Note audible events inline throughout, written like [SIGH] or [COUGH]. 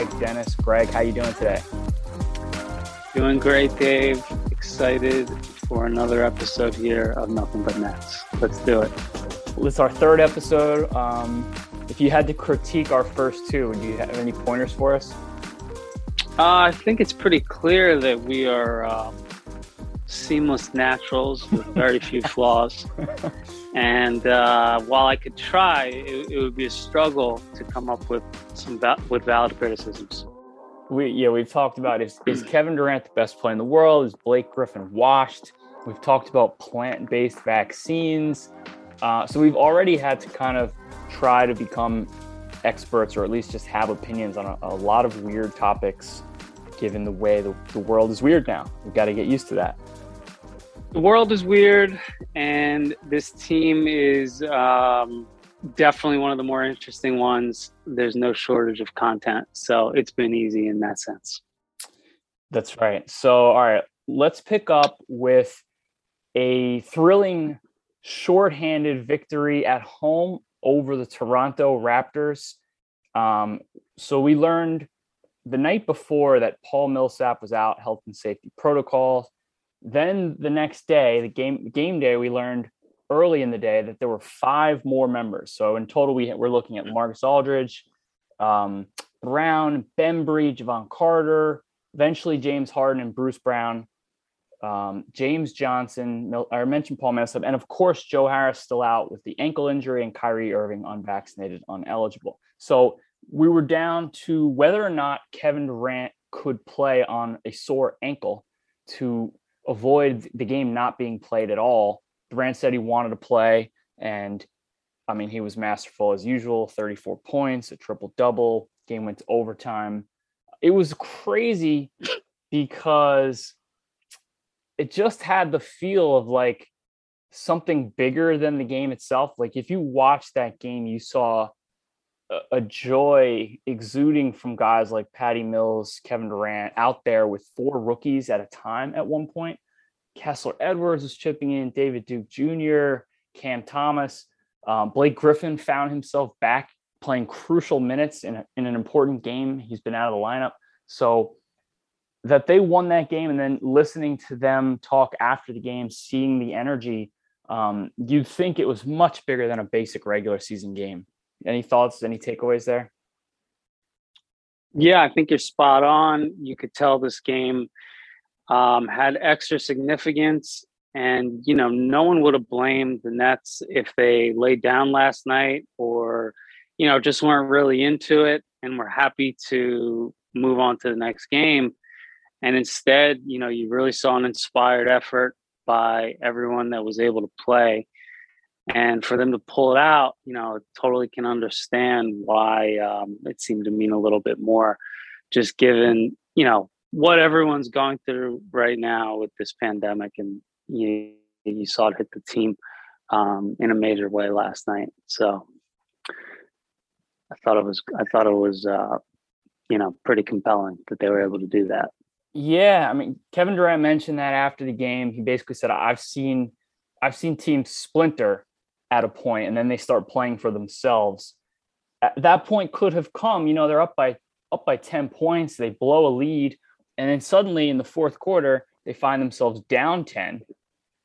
Greg Dennis. Greg, how you doing today? Doing great, Dave. Excited for another episode here of Nothing But Nets. Let's do it. Well, is our third episode. Um, if you had to critique our first two, do you have any pointers for us? Uh, I think it's pretty clear that we are um, seamless naturals with very few [LAUGHS] flaws. And uh, while I could try, it, it, would be a struggle to come up with some with valid criticisms. We yeah, we've talked about is is Kevin Durant the best player in the world? Is Blake Griffin washed? We've talked about plant-based vaccines. Uh, so we've already had to kind of try to become experts or at least just have opinions on a, a lot of weird topics given the way the, the world is weird now. We've got to get used to that. The world is weird, and this team is um, definitely one of the more interesting ones. There's no shortage of content, so it's been easy in that sense. That's right. So, all right, let's pick up with a thrilling shorthanded victory at home over the Toronto Raptors. Um, so we learned the night before that Paul Millsap was out, health and safety protocols. Then the next day, the game game day, we learned early in the day that there were five more members. So in total, we we're looking at Marcus Aldridge, um, Brown, Bembry, Jevon Carter, eventually James Harden and Bruce Brown, um, James Johnson. I mentioned Paul Millsap, and of course Joe Harris still out with the ankle injury, and Kyrie Irving unvaccinated, uneligible. So we were down to whether or not Kevin Durant could play on a sore ankle to avoid the game not being played at all. Durant said he wanted to play, and I mean, he was masterful as usual 34 points, a triple double. Game went to overtime. It was crazy because it just had the feel of like something bigger than the game itself. Like if you watched that game, you saw a joy exuding from guys like Patty Mills, Kevin Durant out there with four rookies at a time at one point. Kessler Edwards was chipping in, David Duke Jr., Cam Thomas. Um, Blake Griffin found himself back playing crucial minutes in, a, in an important game. He's been out of the lineup. So that they won that game and then listening to them talk after the game, seeing the energy, um, you'd think it was much bigger than a basic regular season game. Any thoughts? Any takeaways there? Yeah, I think you're spot on. You could tell this game um, had extra significance, and you know, no one would have blamed the Nets if they laid down last night or you know just weren't really into it and were happy to move on to the next game. And instead, you know, you really saw an inspired effort by everyone that was able to play and for them to pull it out you know totally can understand why um, it seemed to mean a little bit more. Just given you know what everyone's going through right now with this pandemic and you you saw it hit the team um, in a major way last night. So i thought it was i thought it was uh, you know pretty compelling that they were able to do that. Yeah i mean kevin durant mentioned that after the game. He basically said i've seen i've seen teams splinter at a point and then they start playing for themselves. At that point could have come, you know, they're up by up by 10 points, they blow a lead, and then suddenly in the fourth quarter, they find themselves down 10.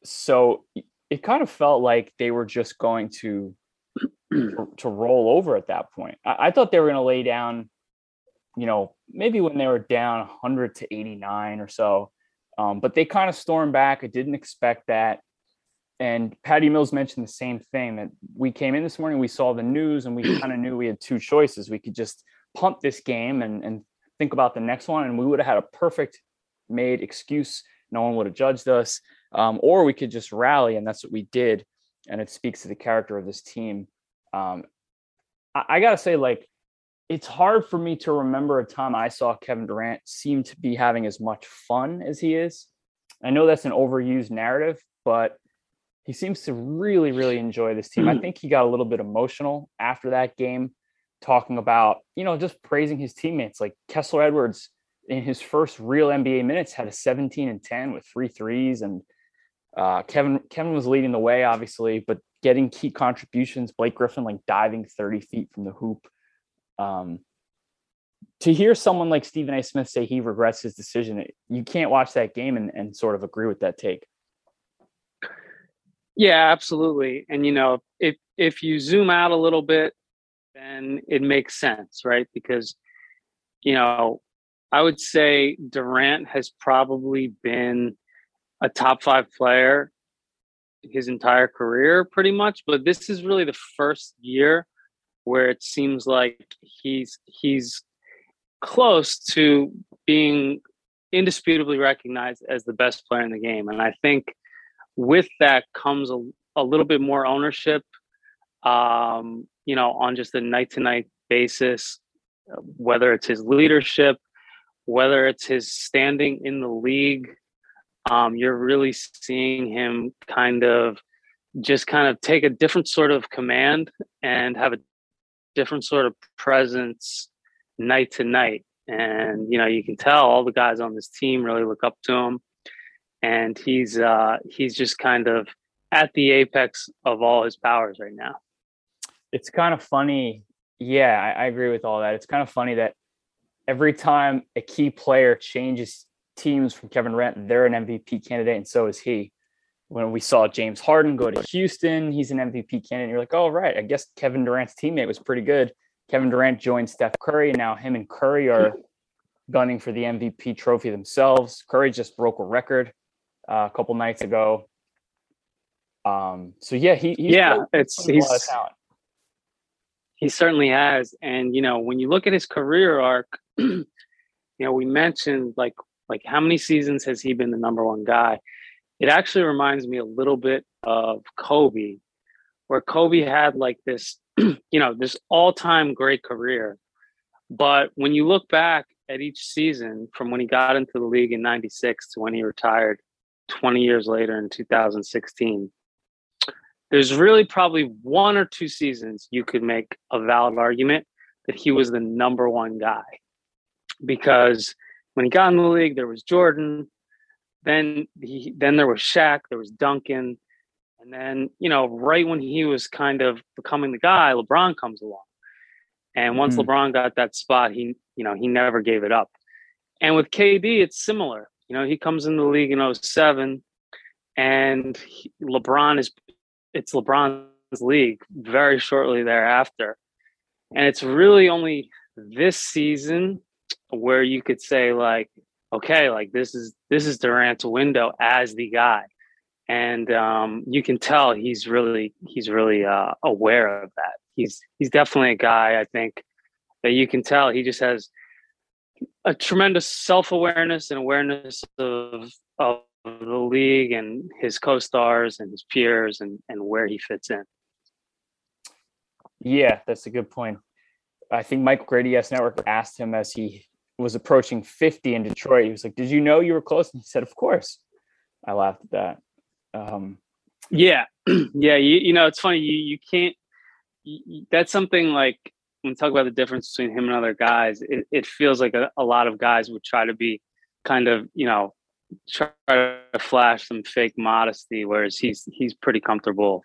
So it kind of felt like they were just going to [CLEARS THROAT] to roll over at that point. I, I thought they were going to lay down, you know, maybe when they were down 100 to 89 or so. Um, but they kind of stormed back. I didn't expect that and Patty Mills mentioned the same thing that we came in this morning, we saw the news, and we [CLEARS THROAT] kind of knew we had two choices. We could just pump this game and, and think about the next one, and we would have had a perfect made excuse. No one would have judged us. Um, or we could just rally, and that's what we did. And it speaks to the character of this team. Um, I, I got to say, like, it's hard for me to remember a time I saw Kevin Durant seem to be having as much fun as he is. I know that's an overused narrative, but he seems to really, really enjoy this team. I hmm. think he got a little bit emotional after that game, talking about, you know, just praising his teammates. Like Kessler Edwards in his first real NBA minutes had a 17 and 10 with three threes. And Uh, Kevin Kevin was leading the way, obviously, but getting key contributions. Blake Griffin like diving 30 feet from the hoop. Um, to hear someone like Stephen A. Smith say he regrets his decision, you can't watch that game and, and sort of agree with that take. Yeah, absolutely. And you know, if if you zoom out a little bit, then it makes sense, right? Because you know, I would say Durant has probably been a top five player his entire career, pretty much. But this is really the first year where it seems like he's he's close to being indisputably recognized as the best player in the game. And I think with that comes a, a little bit more ownership, um, you know, on just a night to night basis, whether it's his leadership, whether it's his standing in the league. Um, you're really seeing him kind of just kind of take a different sort of command and have a different sort of presence night to night. And you know, you can tell all the guys on this team really look up to him. And he's uh he's just kind of at the apex of all his powers right now. It's kind of funny. Yeah, I, I agree with all that. It's kind of funny that every time a key player changes teams from Kevin Durant, they're an MVP candidate, and so is he. When we saw James Harden go to Houston, he's an MVP candidate. You're like, oh, right. I guess Kevin Durant's teammate was pretty good. Kevin Durant joined Steph Curry, and now him and Curry are gunning for the MVP trophy themselves. Curry just broke a record uh, a couple nights ago. Um, so yeah, he yeah, it's he's he certainly has, and you know when you look at his career arc, [CLEARS THROAT] you know we mentioned like like how many seasons has he been the number one guy? It actually reminds me a little bit of Kobe, where Kobe had like this [CLEARS THROAT] you know, this all-time great career. But when you look back at each season from when he got into the league in 96 to when he retired 20 years later in 2016, there's really probably one or two seasons you could make a valid argument that he was the number one guy. Because when he got in the league, there was Jordan, then he then there was Shaq, there was Duncan, and then, you know, right when he was kind of becoming the guy, LeBron comes along. And once mm LeBron got that spot, he, you know, he never gave it up. And with KD, it's similar. You know, he comes in the league in 07 and he, LeBron is, it's LeBron's league very shortly thereafter. And it's really only this season where you could say like, okay, like this is, this is Durant's window as the guy and um, you can tell he's really he's really uh, aware of that. He's he's definitely a guy I think that you can tell he just has a tremendous self awareness and awareness of of the league and his co stars and his peers and and where he fits in. Yeah, that's a good point. I think Mike Grady YES Network asked him as he was approaching 50 in Detroit. He was like, Did you know you were close? And he said, Of course. I laughed at that. Um, yeah, [CLEARS THROAT] yeah. You, you know, it's funny. You you can't. You, that's something like when talk about the difference between him and other guys. It, it feels like a, a lot of guys would try to be kind of you know try to flash some fake modesty, whereas he's he's pretty comfortable,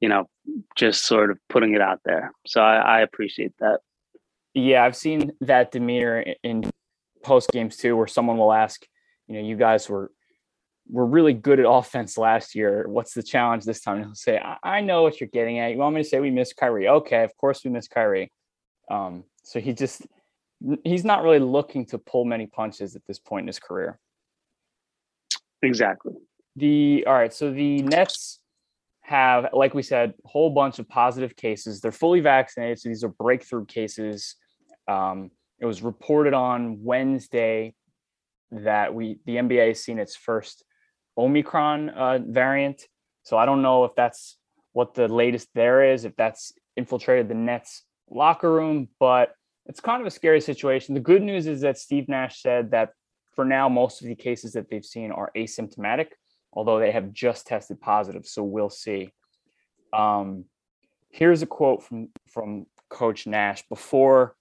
you know, just sort of putting it out there. So I, I appreciate that. Yeah, I've seen that demeanor in post games too, where someone will ask, you know, you guys were were really good at offense last year. What's the challenge this time? And he'll say, I, I know what you're getting at. You want me to say we miss Kyrie? Okay, of course we miss Kyrie. Um, so he just he's not really looking to pull many punches at this point in his career. Exactly. The all right, so the Nets have, like we said, a whole bunch of positive cases. They're fully vaccinated, so these are breakthrough cases. Um, it was reported on Wednesday that we the NBA has seen its first Omicron uh, variant. So I don't know if that's what the latest there is, if that's infiltrated the Nets locker room, but it's kind of a scary situation. The good news is that Steve Nash said that for now, most of the cases that they've seen are asymptomatic, although they have just tested positive. So we'll see. Um, here's a quote from from Coach Nash before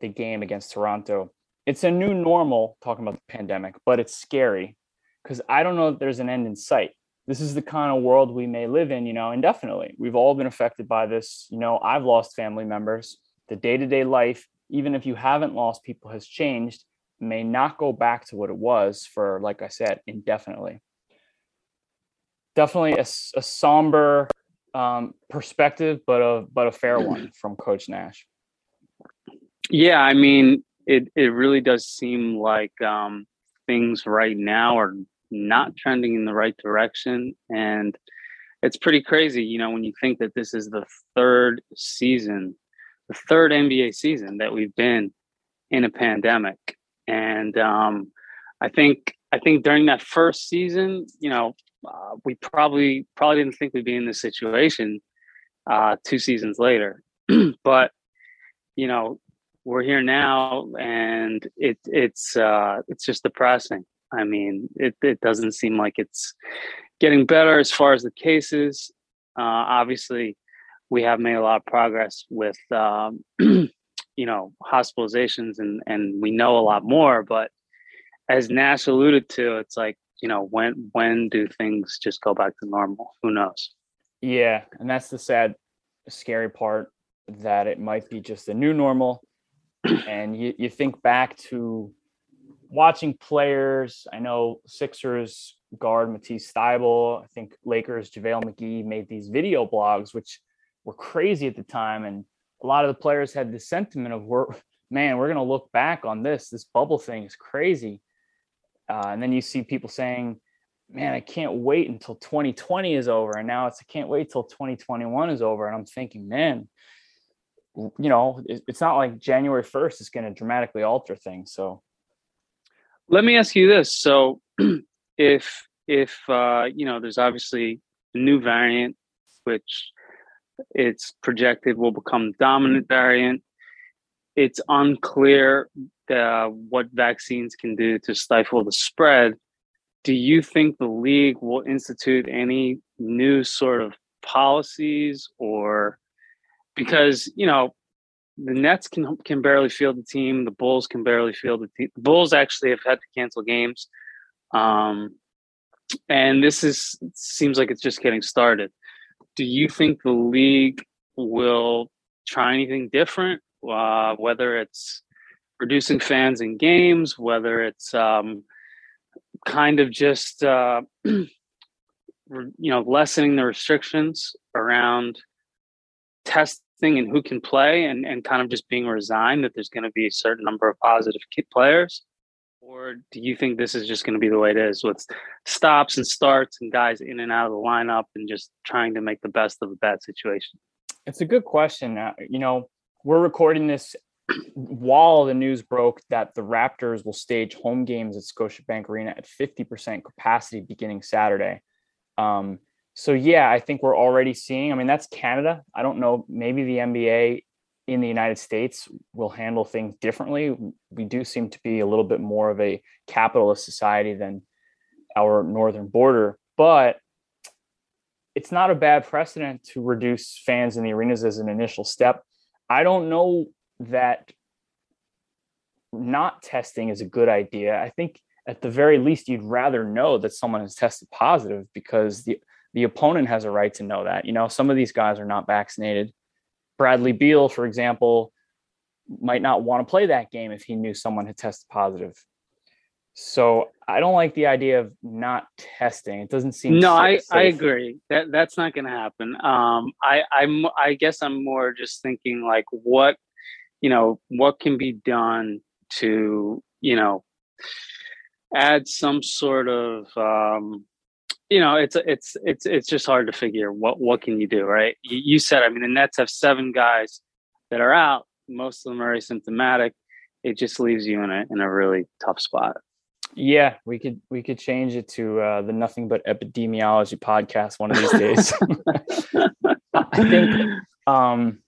the game against Toronto. It's a new normal, talking about the pandemic, but it's scary because I don't know that there's an end in sight. This is the kind of world we may live in, you know, indefinitely. We've all been affected by this. You know, I've lost family members. The day to day life, even if you haven't lost people, has changed, may not go back to what it was for, like I said, indefinitely. Definitely a, a somber um, perspective, but a but a fair one [CLEARS THROAT] from Coach Nash. Yeah, I mean, it it really does seem like um, things right now are not trending in the right direction. And it's pretty crazy, you know, when you think that this is the third season, the third NBA season that we've been in a pandemic. And um, I think I think during that first season, you know, uh, we probably probably didn't think we'd be in this situation uh, two seasons later. [CLEARS THROAT] but you know, we're here now, and it, it's uh, it's just depressing. I mean, it, it doesn't seem like it's getting better as far as the cases. Uh, obviously, we have made a lot of progress with, um, [CLEARS THROAT] you know, hospitalizations and, and we know a lot more. But as Nash alluded to, it's like, you know, when when do things just go back to normal? Who knows? Yeah, and that's the sad, scary part that it might be just a new normal. [CLEARS THROAT] and you, you think back to watching players, I know Sixers guard Matisse Thybulle, I think Lakers JaVale McGee made these video blogs, which were crazy at the time. And a lot of the players had the sentiment of, we're, man, we're going to look back on this. This bubble thing is crazy. Uh, and then you see people saying, man, I can't wait until 2020 is over. And now it's, I can't wait till 2021 is over. And I'm thinking, man, you know, it's not like January 1st is going to dramatically alter things. So let me ask you this: so, [CLEARS THROAT] if if uh, you know, there's obviously a new variant, which it's projected will become dominant variant. It's unclear uh, what vaccines can do to stifle the spread. Do you think the league will institute any new sort of policies or because you know the Nets can can barely field the team. The Bulls can barely field the team. The Bulls actually have had to cancel games, um, and this is seems like it's just getting started. Do you think the league will try anything different? Uh, whether it's reducing fans in games, whether it's um, kind of just uh, [CLEARS THROAT] you know lessening the restrictions around test thing and who can play and, and kind of just being resigned that there's going to be a certain number of positive players? Or do you think this is just going to be the way it is with stops and starts and guys in and out of the lineup and just trying to make the best of a bad situation? It's a good question. Uh, you know, we're recording this while the news broke that the Raptors will stage home games at Scotiabank Arena at 50% capacity beginning Saturday. Um, so yeah, I think we're already seeing. I mean, that's Canada. I don't know. Maybe the NBA in the United States will handle things differently. We do seem to be a little bit more of a capitalist society than our northern border, but it's not a bad precedent to reduce fans in the arenas as an initial step. I don't know that not testing is a good idea. I think at the very least you'd rather know that someone has tested positive because the the opponent has a right to know that. You know, some of these guys are not vaccinated. Bradley Beal, for example, might not want to play that game if he knew someone had tested positive. So I don't like the idea of not testing. It doesn't seem. No, I, I agree that that's not going to happen. Um, I I'm I guess I'm more just thinking like what, you know, what can be done to you know, add some sort of um, you know, it's it's it's it's just hard to figure what what can you do, right? You, you, said, I mean, the Nets have seven guys that are out. Most of them are asymptomatic. It just leaves you in a in a really tough spot. Yeah, we could we could change it to uh, the Nothing But Epidemiology podcast one of these days. [LAUGHS] I think um,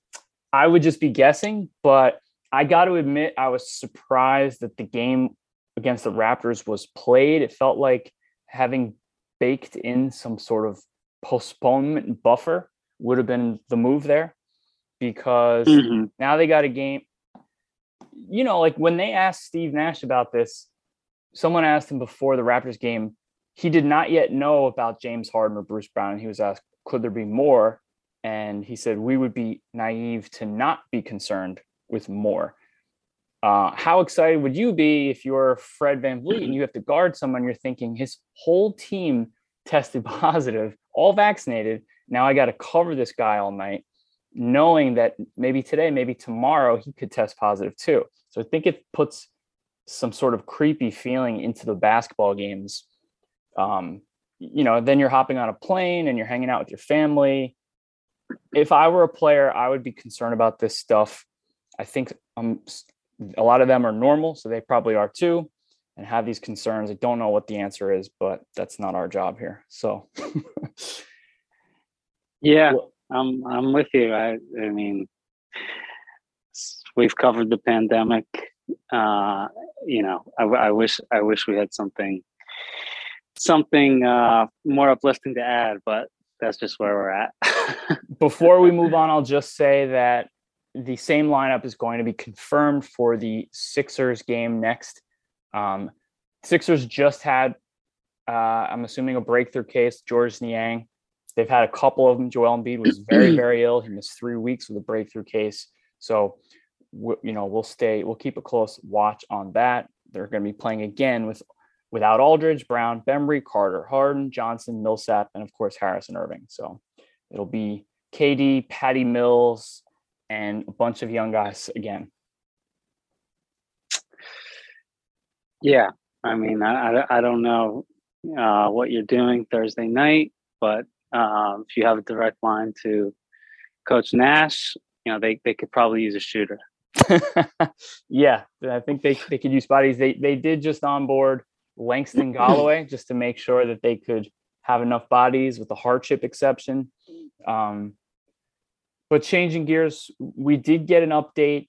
I would just be guessing, but I got to admit I was surprised that the game against the Raptors was played. It felt like having baked in some sort of postponement buffer would have been the move there because mm-hmm. now they got a game. You know, like when they asked Steve Nash about this, someone asked him before the Raptors game, he did not yet know about James Harden or Bruce Brown. And he was asked, could there be more? And he said, we would be naive to not be concerned with more. Uh, how excited would you be if you're Fred VanVleet and you have to guard someone you're thinking his whole team tested [LAUGHS] positive, all vaccinated. Now I got to cover this guy all night, knowing that maybe today, maybe tomorrow he could test positive too. So I think it puts some sort of creepy feeling into the basketball games. Um, you know, then you're hopping on a plane and you're hanging out with your family. If I were a player, I would be concerned about this stuff. I think um, a lot of them are normal, so they probably are too, and have these concerns. I don't know what the answer is, but that's not our job here. So, [LAUGHS] yeah, I'm I'm with you. I I mean, we've covered the pandemic. Uh, you know, I, I wish I wish we had something something uh, more uplifting to add, but that's just where we're at. [LAUGHS] Before we move on, I'll just say that the same lineup is going to be confirmed for the Sixers game next. Um, Sixers just had, uh, I'm assuming, a breakthrough case, Georges Niang. They've had a couple of them. Joel Embiid was [CLEARS THROAT] very, very ill. He missed three weeks with a breakthrough case. So, you know, we'll stay, we'll keep a close watch on that. They're going to be playing again with without Aldridge, Brown, Bembry, Carter, Harden, Johnson, Millsap, and of course Harris and Irving. So it'll be KD, Patty Mills, and a bunch of young guys again. Yeah, I mean, I, I, don't know uh, what you're doing Thursday night, but um, if you have a direct line to Coach Nash, you know they, they could probably use a shooter. [LAUGHS] yeah, I think they, they could use bodies. They they did just onboard Langston Galloway [CLEARS THROAT] just to make sure that they could have enough bodies with the hardship exception. Um, but changing gears, we did get an update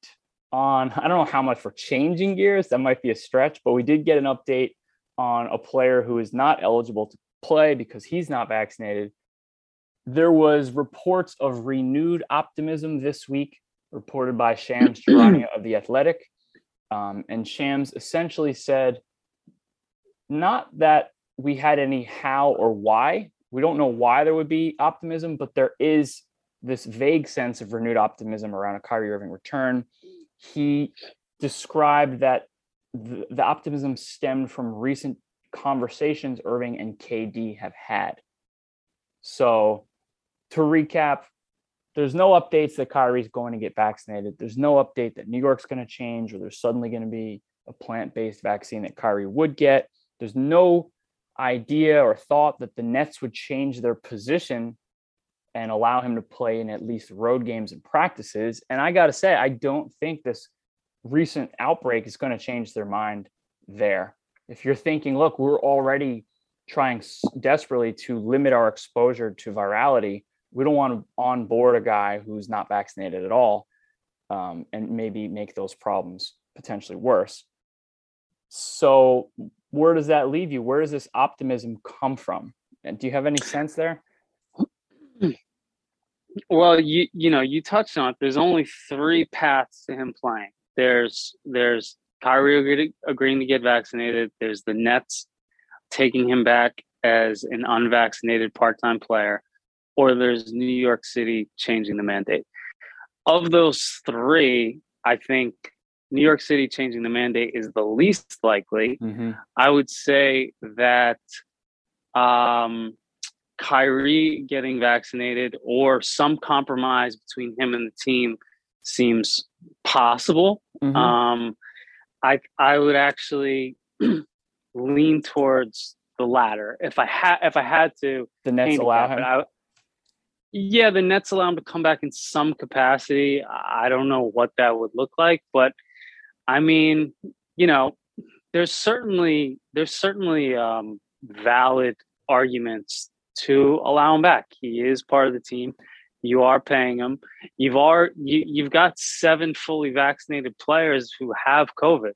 on, I don't know how much for changing gears, that might be a stretch, but we did get an update on a player who is not eligible to play because he's not vaccinated. There was reports of renewed optimism this week, reported by Shams [CLEARS THROAT] Charania of The Athletic. Um, and Shams essentially said, not that we had any how or why. We don't know why there would be optimism, but there is this vague sense of renewed optimism around a Kyrie Irving return. He described that the, the optimism stemmed from recent conversations Irving and KD have had. So, to recap, there's no updates that Kyrie's going to get vaccinated. There's no update that New York's going to change or there's suddenly going to be a plant based vaccine that Kyrie would get. There's no idea or thought that the Nets would change their position and allow him to play in at least road games and practices. And I got to say, I don't think this recent outbreak is going to change their mind there. If you're thinking, look, we're already trying desperately to limit our exposure to virality, we don't want to onboard a guy who's not vaccinated at all um, and maybe make those problems potentially worse. So, where does that leave you? Where does this optimism come from? And do you have any sense there? Well, you you know you touched on it. There's only three paths to him playing. There's there's Kyrie agreeing to get vaccinated. There's the Nets taking him back as an unvaccinated part-time player, or there's New York City changing the mandate. Of those three, I think New York City changing the mandate is the least likely. Mm-hmm. I would say that um, Kyrie getting vaccinated or some compromise between him and the team seems possible. Mm-hmm. Um, I I would actually [CLEARS THROAT] lean towards the latter. If I had if I had to, the Nets allow him. I, yeah, the Nets allow him to come back in some capacity. I don't know what that would look like, but I mean, you know, there's certainly there's certainly um, valid arguments to allow him back. He is part of the team. You are paying him. You've are you, you've got seven fully vaccinated players who have COVID,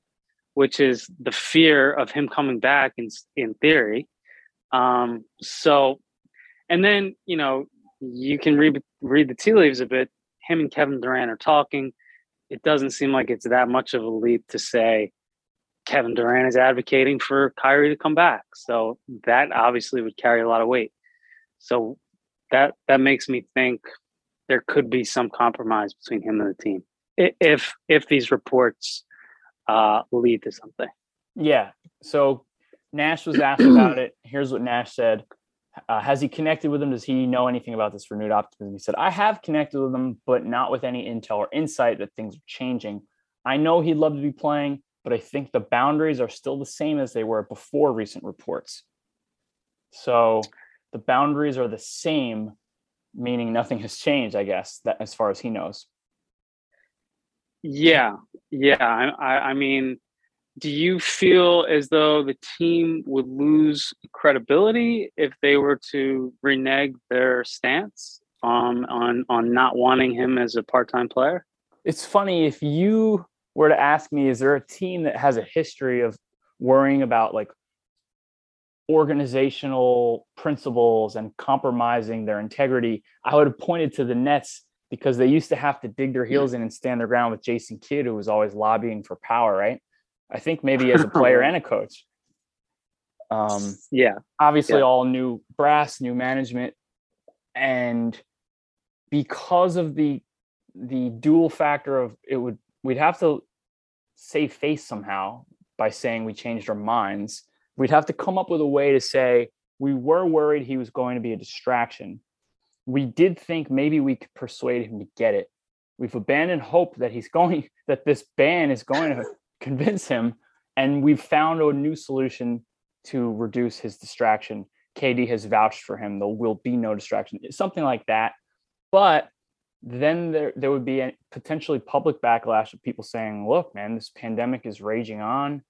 which is the fear of him coming back in in theory. Um, so, and then you know you can read read the tea leaves a bit. Him and Kevin Durant are talking. It doesn't seem like it's that much of a leap to say Kevin Durant is advocating for Kyrie to come back. So that obviously would carry a lot of weight. So that that makes me think there could be some compromise between him and the team if if these reports uh, lead to something. Yeah. So Nash was asked about it. Here's what Nash said. Uh, has he connected with him? Does he know anything about this renewed optimism? He said, I have connected with him, but not with any intel or insight that things are changing. I know he'd love to be playing, but I think the boundaries are still the same as they were before recent reports. So the boundaries are the same, meaning nothing has changed, I guess, that as far as he knows. Yeah, yeah. I, I mean, do you feel as though the team would lose credibility if they were to renege their stance um, on on not wanting him as a part-time player? It's funny if you were to ask me, is there a team that has a history of worrying about like organizational principles and compromising their integrity? I would have pointed to the Nets because they used to have to dig their heels in and stand their ground with Jason Kidd, who was always lobbying for power, right? I think maybe as a [LAUGHS] player and a coach. Um, yeah. Obviously, yeah. all new brass, new management, and because of the the dual factor of it would we'd have to save face somehow by saying we changed our minds. We'd have to come up with a way to say we were worried he was going to be a distraction. We did think maybe we could persuade him to get it. We've abandoned hope that he's going [LAUGHS] that this ban is going to [LAUGHS] convince him. And we've found a new solution to reduce his distraction. KD has vouched for him. There will be no distraction, something like that. But then there, there would be a potentially public backlash of people saying, look, man, this pandemic is raging on.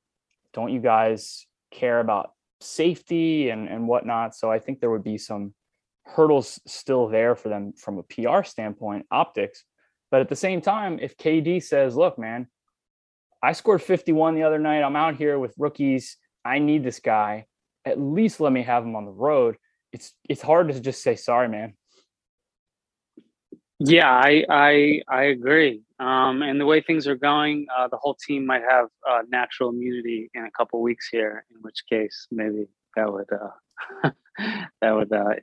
Don't you guys care about safety and, and whatnot? So I think there would be some hurdles still there for them from a PR standpoint, optics. But at the same time, if KD says, look, man, I scored 51 the other night. I'm out here with rookies. I need this guy. At least let me have him on the road. It's it's hard to just say sorry, man. Yeah, I I I agree. Um, and the way things are going, uh, the whole team might have uh, natural immunity in a couple weeks here. In which case, maybe that would uh, [LAUGHS] that would uh,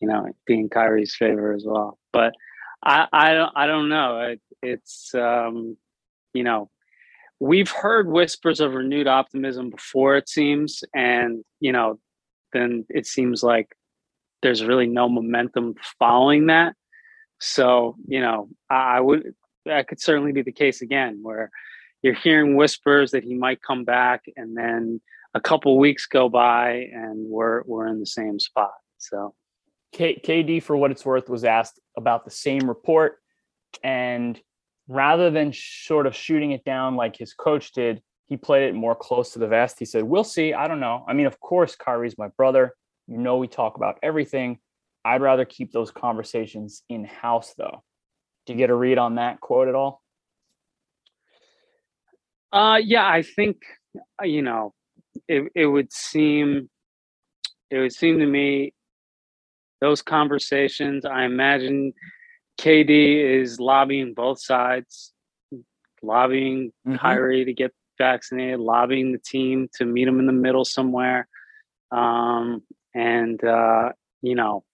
you know be in Kyrie's favor as well. But I I don't I don't know. It, it's um, you know we've heard whispers of renewed optimism before it seems and you know then it seems like there's really no momentum following that so you know i would that could certainly be the case again where you're hearing whispers that he might come back and then a couple weeks go by and we're we're in the same spot so K- kd for what it's worth was asked about the same report and rather than sort of shooting it down like his coach did, he played it more close to the vest. He said, We'll see. I don't know. I mean, of course, Kyrie's my brother. You know, we talk about everything. I'd rather keep those conversations in house, though. Do you get a read on that quote at all? Uh, yeah, I think, uh, you know, it, it would seem, it would seem to me those conversations, I imagine KD is lobbying both sides, lobbying mm-hmm. Kyrie to get vaccinated, lobbying the team to meet him in the middle somewhere. Um, and, uh, you know,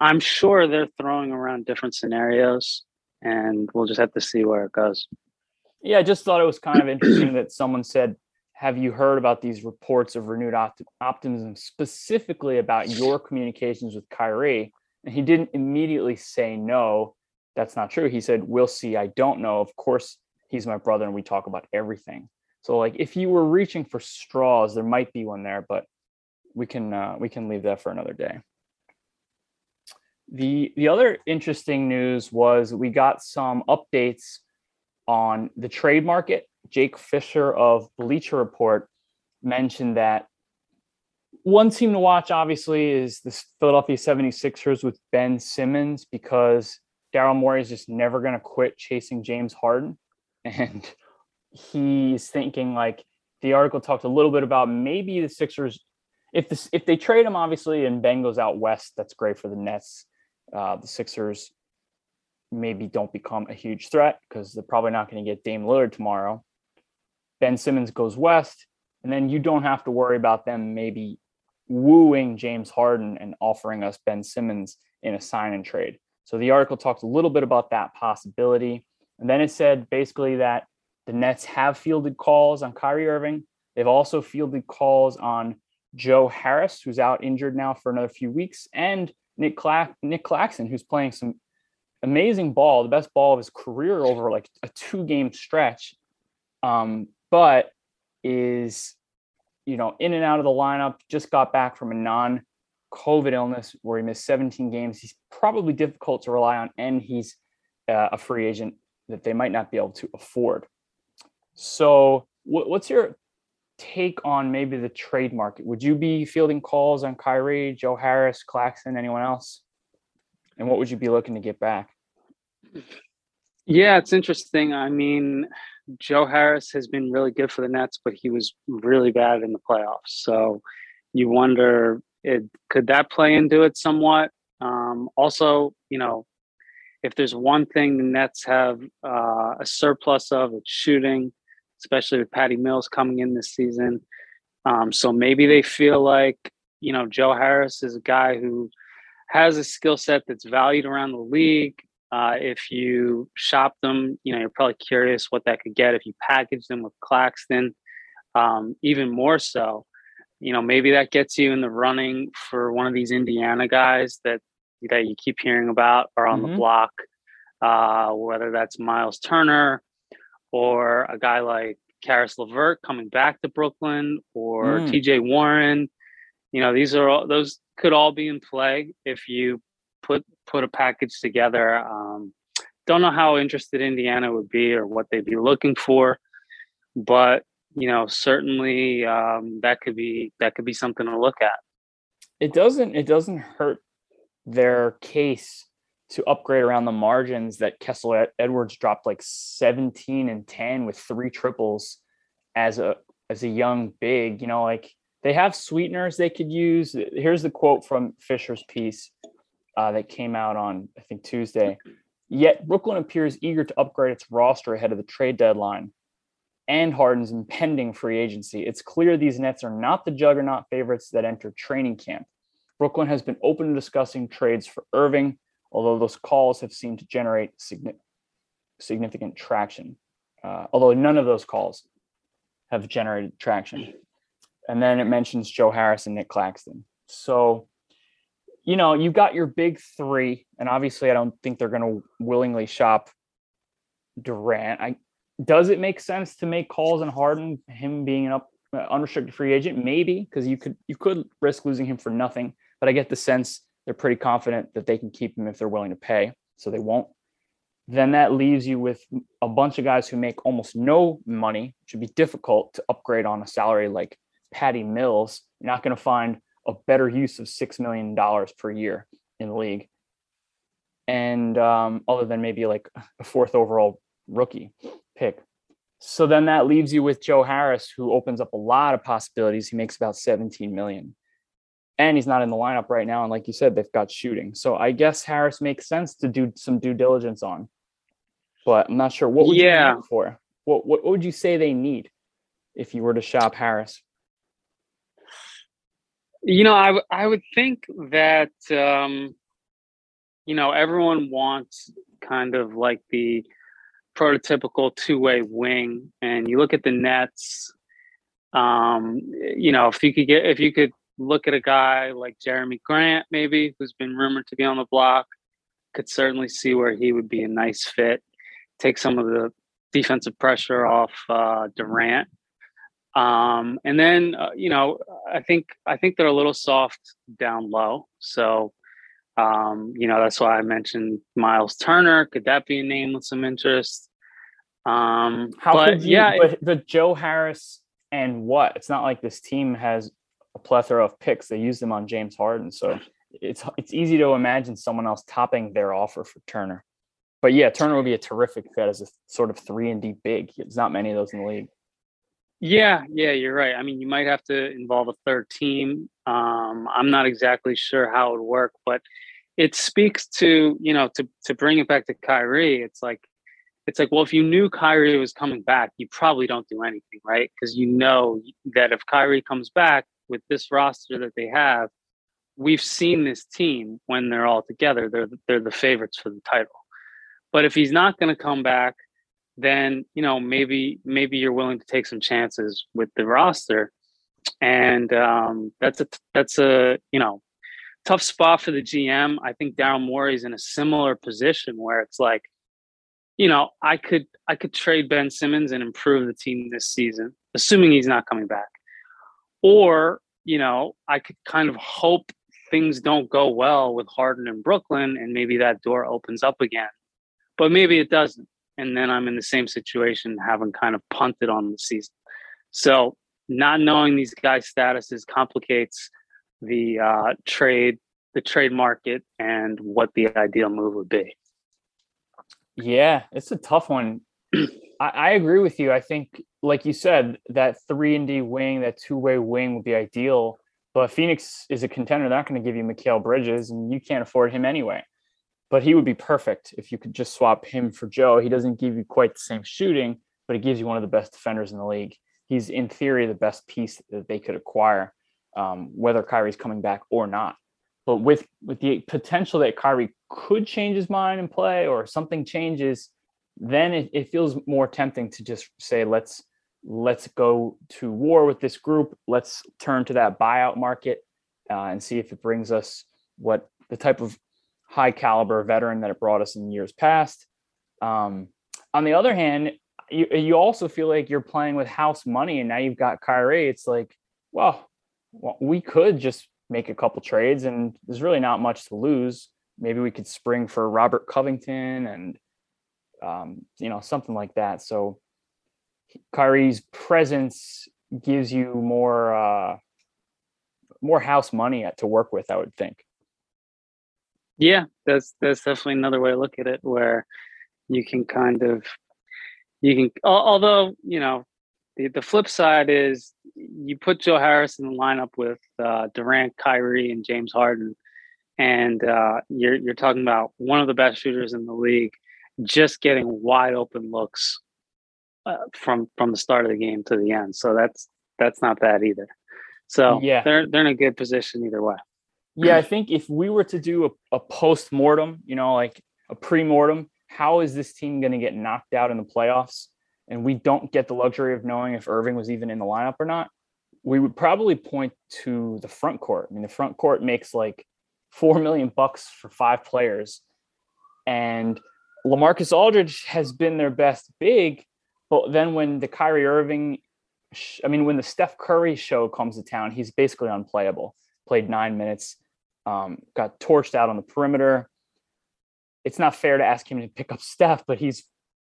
I'm sure they're throwing around different scenarios and we'll just have to see where it goes. Yeah, I just thought it was kind of interesting that someone said, Have you heard about these reports of renewed opt- optimism, specifically about your communications with Kyrie? And he didn't immediately say no. That's not true. He said, "We'll see. I don't know. Of course, he's my brother, and we talk about everything." So, like, if you were reaching for straws, there might be one there, but we can uh, we can leave that for another day. The the other interesting news was we got some updates on the trade market. Jake Fisher of Bleacher Report mentioned that one team to watch, obviously, is the Philadelphia 76ers with Ben Simmons because Daryl Morey is just never going to quit chasing James Harden. [LAUGHS] And he's thinking like the article talked a little bit about maybe the Sixers, if this if they trade him, obviously, and Ben goes out west, that's great for the Nets. Uh, the Sixers maybe don't become a huge threat because they're probably not going to get Dame Lillard tomorrow. Ben Simmons goes west, and then you don't have to worry about them maybe wooing James Harden and offering us Ben Simmons in a sign and trade. So the article talked a little bit about that possibility. And then it said basically that the Nets have fielded calls on Kyrie Irving. They've also fielded calls on Joe Harris, who's out injured now for another few weeks, and Nick, Cla- Nick Claxton, who's playing some amazing ball, the best ball of his career over like a two game stretch, um, but is, you know, in and out of the lineup, just got back from a non COVID illness where he missed 17 games. He's probably difficult to rely on, and he's uh, a free agent that they might not be able to afford. So, what's your take on maybe the trade market? Would you be fielding calls on Kyrie, Joe Harris, Claxton, anyone else? And what would you be looking to get back? Yeah, it's interesting. I mean, Joe Harris has been really good for the Nets, but he was really bad in the playoffs. So you wonder, it, could that play into it somewhat? Um, also, you know, if there's one thing the Nets have uh, a surplus of, it's shooting especially with Patty Mills coming in this season. Um, so maybe they feel like, you know, Joe Harris is a guy who has a skill set that's valued around the league. Uh, if you shop them, you know, you're probably curious what that could get if you package them with Claxton. Um, even more so, you know, maybe that gets you in the running for one of these Indiana guys that that you keep hearing about are on mm-hmm. the block. Uh, whether that's Miles Turner, or a guy like Caris LeVert coming back to Brooklyn or mm. TJ Warren. You know, these are all those could all be in play if you put put a package together. Um, don't know how interested Indiana would be or what they'd be looking for, but you know, certainly um, that could be that could be something to look at. It doesn't it doesn't hurt their case to upgrade around the margins that Kessler Edwards dropped like 17 and 10 with three triples as a as a young big, you know, like they have sweeteners they could use. Here's the quote from Fisher's piece uh, that came out on I think Tuesday. Yet Brooklyn appears eager to upgrade its roster ahead of the trade deadline and Harden's impending free agency. It's clear these Nets are not the juggernaut favorites that enter training camp. Brooklyn has been open to discussing trades for Irving, although those calls have seemed to generate significant traction. Uh, although none of those calls have generated traction. And then it mentions Joe Harris and Nick Claxton. So, you know, you've got your big three, and obviously, I don't think they're going to willingly shop Durant. I does it make sense to make calls on Harden, him being an up, uh, unrestricted free agent? Maybe because you could you could risk losing him for nothing. But I get the sense they're pretty confident that they can keep him if they're willing to pay, so they won't. Then that leaves you with a bunch of guys who make almost no money. It should be difficult to upgrade on a salary like Patty Mills. You're not going to find a better use of six million dollars per year in the league, and um, other than maybe like a fourth overall rookie pick. So then that leaves you with Joe Harris, who opens up a lot of possibilities. He makes about 17 million and he's not in the lineup right now. And like you said, they've got shooting. So I guess Harris makes sense to do some due diligence on. But I'm not sure what would yeah. you for. What, what what would you say they need if you were to shop Harris? You know, I I would think that um, you know everyone wants kind of like the prototypical two way wing, and you look at the Nets. Um, you know, if you could get if you could look at a guy like Jerami Grant, maybe, who's been rumored to be on the block. Could certainly see where he would be a nice fit. Take some of the defensive pressure off uh, Durant. Um, and then uh, you know, I think I think they're a little soft down low. So um, you know, that's why I mentioned Miles Turner. Could that be a name with some interest? Um, How but, could you, yeah, but the Joe Harris and what? It's not like this team has a plethora of picks. They used them on James Harden, so it's it's easy to imagine someone else topping their offer for Turner. But yeah, Turner would be a terrific fit as a sort of three and D big. There's not many of those in the league. Yeah, yeah, you're right. I mean, you might have to involve a third team. Um, I'm not exactly sure how it would work, but it speaks to you know to to bring it back to Kyrie. It's like it's like, well, if you knew Kyrie was coming back, you probably don't do anything, right? Because you know that if Kyrie comes back with this roster that they have, we've seen this team when they're all together, they're they're the favorites for the title. But if he's not going to come back, then you know maybe maybe you're willing to take some chances with the roster, and um, that's a that's a you know tough spot for the GM. I think Daryl Morey is in a similar position where it's like you know, I could I could trade Ben Simmons and improve the team this season, assuming he's not coming back. Or, you know, I could kind of hope things don't go well with Harden in Brooklyn and maybe that door opens up again. But maybe it doesn't. And then I'm in the same situation having kind of punted on the season. So not knowing these guys' statuses complicates the uh, trade, the trade market and what the ideal move would be. Yeah, it's a tough one. [CLEARS THROAT] I, I, agree with you. I think, like you said, that three and D wing, that two way wing would be ideal. But Phoenix is a contender. They're not going to give you Mikal Bridges, and you can't afford him anyway. But he would be perfect if you could just swap him for Joe. He doesn't give you quite the same shooting, but he gives you one of the best defenders in the league. He's, in theory, the best piece that they could acquire, um, whether Kyrie's coming back or not. But with with the potential that Kyrie could change his mind and play, or something changes, then it, it feels more tempting to just say, let's let's go to war with this group. Let's turn to that buyout market uh, and see if it brings us what the type of high caliber veteran that it brought us in years past. Um, on the other hand, you, you also feel like you're playing with house money and now you've got Kyrie. It's like, well, well we could just make a couple trades, and there's really not much to lose. Maybe we could spring for Robert Covington and um, you know something like that. So Kyrie's presence gives you more uh, more house money to work with, I would think. Yeah, that's that's definitely another way to look at it, where you can kind of you can although you know the, the flip side is you put Joe Harris in the lineup with uh, Durant, Kyrie, and James Harden, and uh, you're you're talking about one of the best shooters in the league, just getting wide open looks uh, from from the start of the game to the end. So that's that's not bad either. So yeah, they're they're in a good position either way. Yeah, I think if we were to do a, a post mortem, you know, like a pre mortem, how is this team going to get knocked out in the playoffs? and we don't get the luxury of knowing if Irving was even in the lineup or not, we would probably point to the front court. I mean, the front court makes like four million bucks for five players, and Lamarcus Aldridge has been their best big. But then when the Kyrie Irving, I mean, when the Steph Curry show comes to town, he's basically unplayable. Played nine minutes, um, got torched out on the perimeter. It's not fair to ask him to pick up Steph, but he's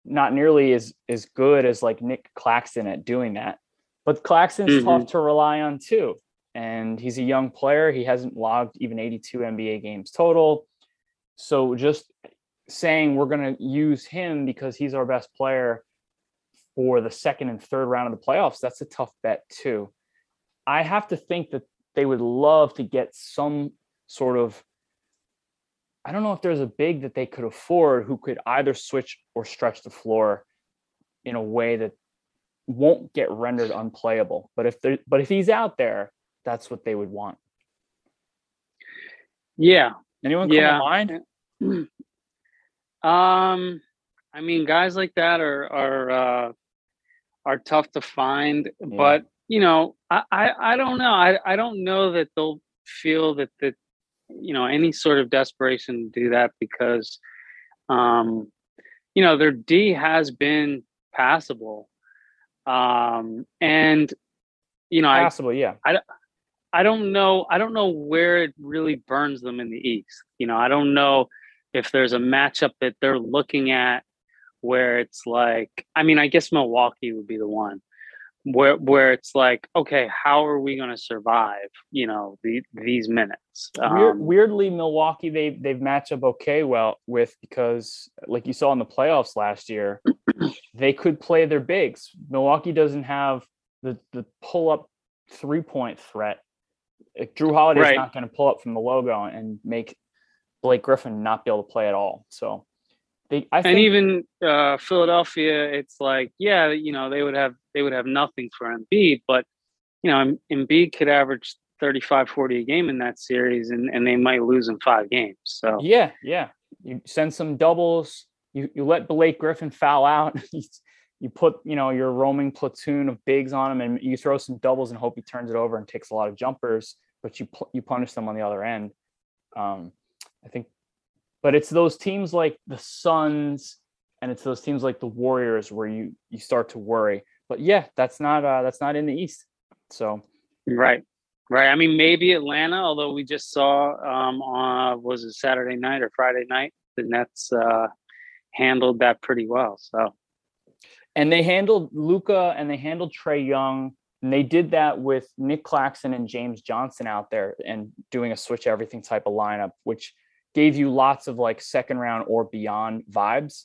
not nearly as as good as like Nic Claxton at doing that. But Claxton's mm-hmm. tough to rely on too. And he's a young player. He hasn't logged even 82 NBA games total. So just saying we're going to use him because he's our best player for the second and third round of the playoffs, that's a tough bet too. I have to think that they would love to get some sort of I don't know if there's a big that they could afford who could either switch or stretch the floor in a way that won't get rendered unplayable. But if there, but if he's out there, that's what they would want. Yeah. Anyone come yeah. to mind? [CLEARS THROAT] Um, I mean, guys like that are are uh, are tough to find, yeah. but you know, I, I I don't know. I I don't know that they'll feel that that you know any sort of desperation to do that because um you know their d has been passable um and you know passable I, yeah I, I don't know i don't know where it really burns them in the east you know i don't know if there's a matchup that they're looking at where it's like i mean i guess milwaukee would be the one where where it's like, okay, how are we going to survive? You know, the, these minutes. Um, weirdly, Milwaukee they they've matched up okay well with because, like you saw in the playoffs last year, [CLEARS THROAT] they could play their bigs. Milwaukee doesn't have the the pull up three point threat. Jrue Holiday's right. not going to pull up from the logo and make Blake Griffin not be able to play at all. So They, I and think, even uh, Philadelphia, it's like, yeah, you know, they would have they would have nothing for Embiid, but you know, Em- Embiid could average 35, 40 a game in that series, and, and they might lose in five games. So yeah, yeah. You send some doubles. You you let Blake Griffin foul out. [LAUGHS] you, put you know your roaming platoon of bigs on him, and you throw some doubles and hope he turns it over and takes a lot of jumpers. But you you punish them on the other end. Um, I think, but it's those teams like the Suns and it's those teams like the Warriors where you you start to worry. But yeah, that's not uh, that's not in the East. So right, right. I mean, maybe Atlanta, although we just saw um, on was it Saturday night or Friday night, the Nets uh, handled that pretty well. So and they handled Luka and they handled Trae Young. And they did that with Nic Claxton and James Johnson out there and doing a switch everything type of lineup, which gave you lots of like second round or beyond vibes.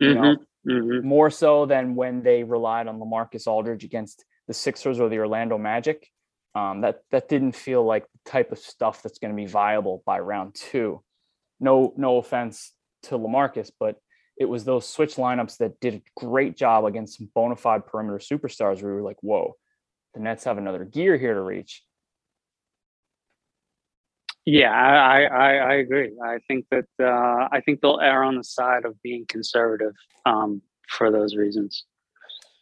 You know, mhm. more so than when they relied on Lamarcus Aldridge against the Sixers or the Orlando Magic. Um, that that didn't feel like the type of stuff that's going to be viable by round two. No, no offense to Lamarcus, but it was those switch lineups that did a great job against some bona fide perimeter superstars. Where we were like, whoa, the Nets have another gear here to reach. Yeah, I, I I agree. I think that uh, I think they'll err on the side of being conservative um, for those reasons.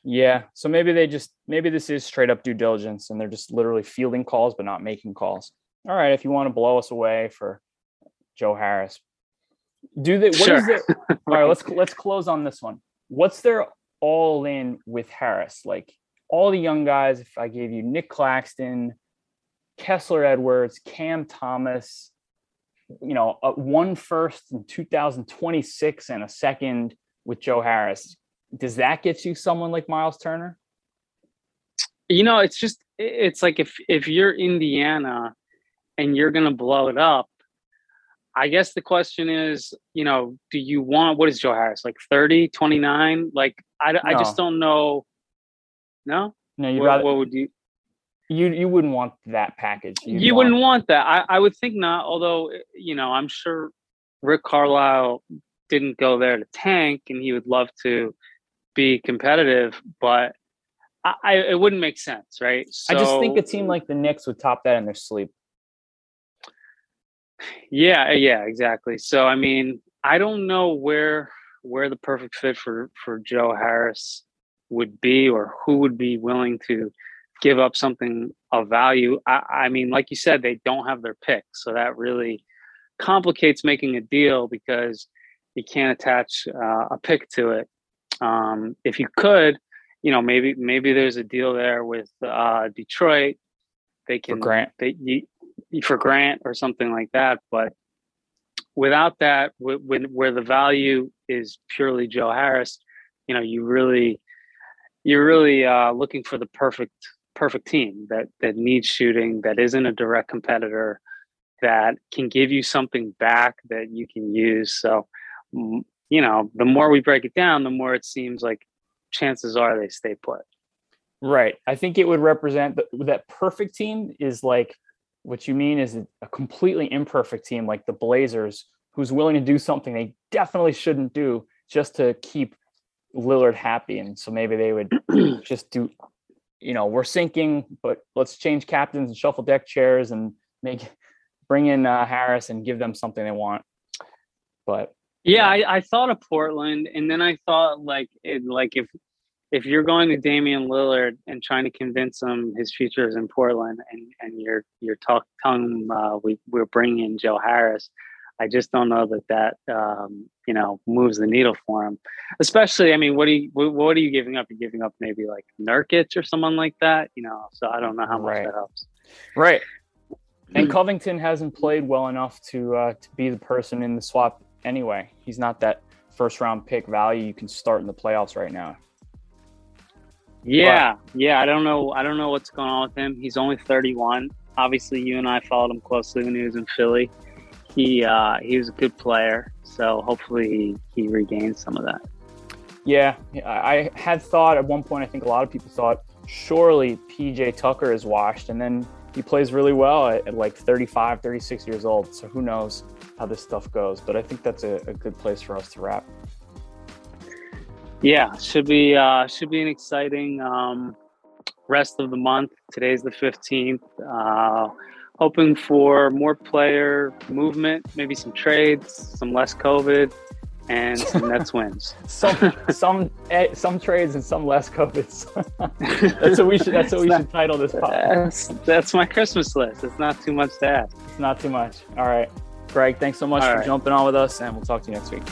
Yeah. So maybe they just maybe this is straight up due diligence and they're just literally fielding calls but not making calls. All right, if you want to blow us away for Joe Harris. Do they what is Sure. their [LAUGHS] all right, let's let's close on this one. What's their all in with Harris? Like all the young guys, if I gave you Nic Claxton, Kessler Edwards, Cam Thomas, you know, a one first in 2026 and a second with Joe Harris. Does that get you someone like Myles Turner? You know, it's just it's like if if you're Indiana and you're going to blow it up, I guess the question is, you know, do you want what is Joe Harris like 30, 29? Like I, I just don't know. No, No, you what, rather what would you? You you wouldn't want that package. You'd you want- wouldn't want that. I, I would think not. Although you know, I'm sure Rick Carlisle didn't go there to tank, and he would love to be competitive, but I, I it wouldn't make sense, right? I just think a So- team like the Knicks would top that in their sleep. Yeah, eh, yeah, exactly. So I mean, I don't know where where the perfect fit for for Joe Harris would be, or who would be willing to give up something of value. I, I mean, like you said, they don't have their pick, so that really complicates making a deal because you can't attach uh, a pick to it. Um, if you could, you know, maybe maybe there's a deal there with uh, Detroit. They For can Grant. they you, for Grant or something like that. But without that, wh- when where the value is purely Joe Harris, you know, you really you're really uh, looking for the perfect perfect team that that needs shooting, that isn't a direct competitor, that can give you something back that you can use. So, you know, the more we break it down, the more it seems like chances are they stay put. Right. I think it would represent the, that perfect team is like what you mean is a completely imperfect team like the Blazers, who's willing to do something they definitely shouldn't do just to keep Lillard happy. And so maybe they would [CLEARS THROAT] just do, you know, we're sinking, but let's change captains and shuffle deck chairs and make bring in uh, Harris and give them something they want. But Yeah, I, I thought of Portland, and then I thought like it, like if if you're going to Damian Lillard and trying to convince him his future is in Portland, and and you're you're talk, telling him uh, we we're bringing in Joe Harris, I just don't know that that um, you know moves the needle for him. Especially, I mean, what are you what, what are you giving up? You're giving up maybe like Nurkic or someone like that, you know. So I don't know how much Right. that helps. Right. And Covington hasn't played well enough to uh, to be the person in the swap anyway. He's not that first round pick value you can start in the playoffs right now. Yeah, yeah. I don't know. I don't know what's going on with him. He's only 31. Obviously, you and I followed him closely when he was in Philly. He uh, he was a good player, so hopefully he, he regains some of that. Yeah, I had thought at one point, I think a lot of people thought, surely PJ Tucker is washed. And then he plays really well at, at like 35, 36 years old. So who knows? how this stuff goes. But I think that's a, a good place for us to wrap. Yeah, should be uh, should be an exciting um, rest of the month. Today's the fifteenth. Uh, hoping for more player movement, maybe some trades, some less COVID, and some [LAUGHS] Nets wins. some [LAUGHS] some eh, some trades and some less COVID. [LAUGHS] that's what we should. That's what we should title this podcast. That's, that's my Christmas list. It's not too much to ask. It's not too much. All right, Greg. Thanks so much All for right. jumping on with us, and we'll talk to you next week.